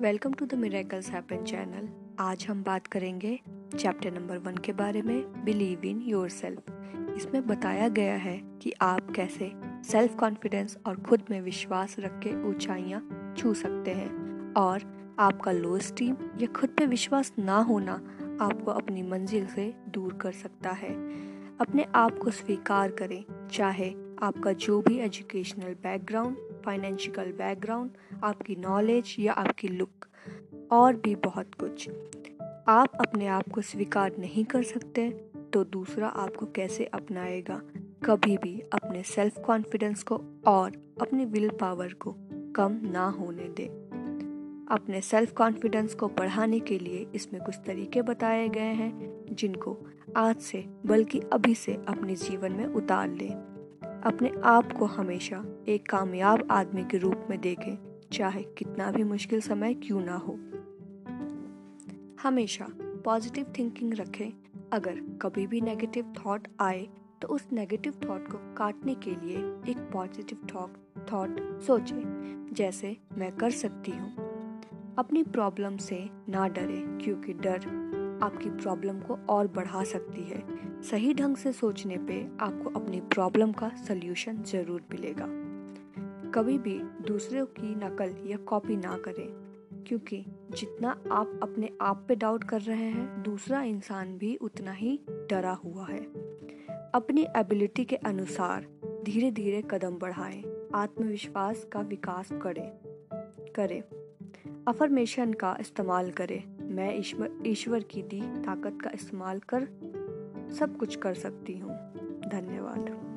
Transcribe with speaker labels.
Speaker 1: Welcome to the miracles happen channel आज हम बात करेंगे चैप्टर नंबर वन के बारे में बिलीव इन योर सेल्फ इसमें बताया गया है कि आप कैसे सेल्फ कॉन्फिडेंस और खुद में विश्वास रख के ऊंचाइयाँ छू सकते हैं। और आपका लो स्टीम या खुद पे विश्वास ना होना आपको अपनी मंजिल से दूर कर सकता है। अपने आप को स्वीकार करें, चाहे आपका जो भी एजुकेशनल बैकग्राउंड फाइनेंशियल बैकग्राउंड आपकी नॉलेज या आपकी लुक और भी बहुत कुछ। आप अपने आप को स्वीकार नहीं कर सकते तो दूसरा आपको कैसे अपनाएगा? कभी भी अपने सेल्फ कॉन्फिडेंस को और अपनी विल पावर को कम ना होने दें। अपने सेल्फ कॉन्फिडेंस को बढ़ाने के लिए इसमें कुछ तरीके बताए गए हैं, जिनको आज से, बल्कि अभी से अपने जीवन में उतार लें अपने आप को हमेशा एक कामयाब आदमी के रूप में देखें, चाहे कितना भी मुश्किल समय क्यों ना हो। हमेशा पॉजिटिव थिंकिंग रखें। अगर कभी भी नेगेटिव थॉट आए तो उस नेगेटिव थॉट को काटने के लिए एक पॉजिटिव थॉट थॉट सोचें, जैसे मैं कर सकती हूँ। अपनी प्रॉब्लम से ना डरे, क्योंकि डर आपकी प्रॉब्लम को और बढ़ा सकती है। सही ढंग से सोचने पे आपको अपनी प्रॉब्लम का सल्यूशन ज़रूर मिलेगा। कभी भी दूसरों की नकल या कॉपी ना करें, क्योंकि जितना आप अपने आप पे डाउट कर रहे हैं, दूसरा इंसान भी उतना ही डरा हुआ है। अपनी एबिलिटी के अनुसार धीरे धीरे कदम बढ़ाएँ, आत्मविश्वास का विकास करें। करें। अफर्मेशन का इस्तेमाल करें। मैं ईश्वर ईश्वर की दी ताकत का इस्तेमाल कर सब कुछ कर सकती हूँ। धन्यवाद।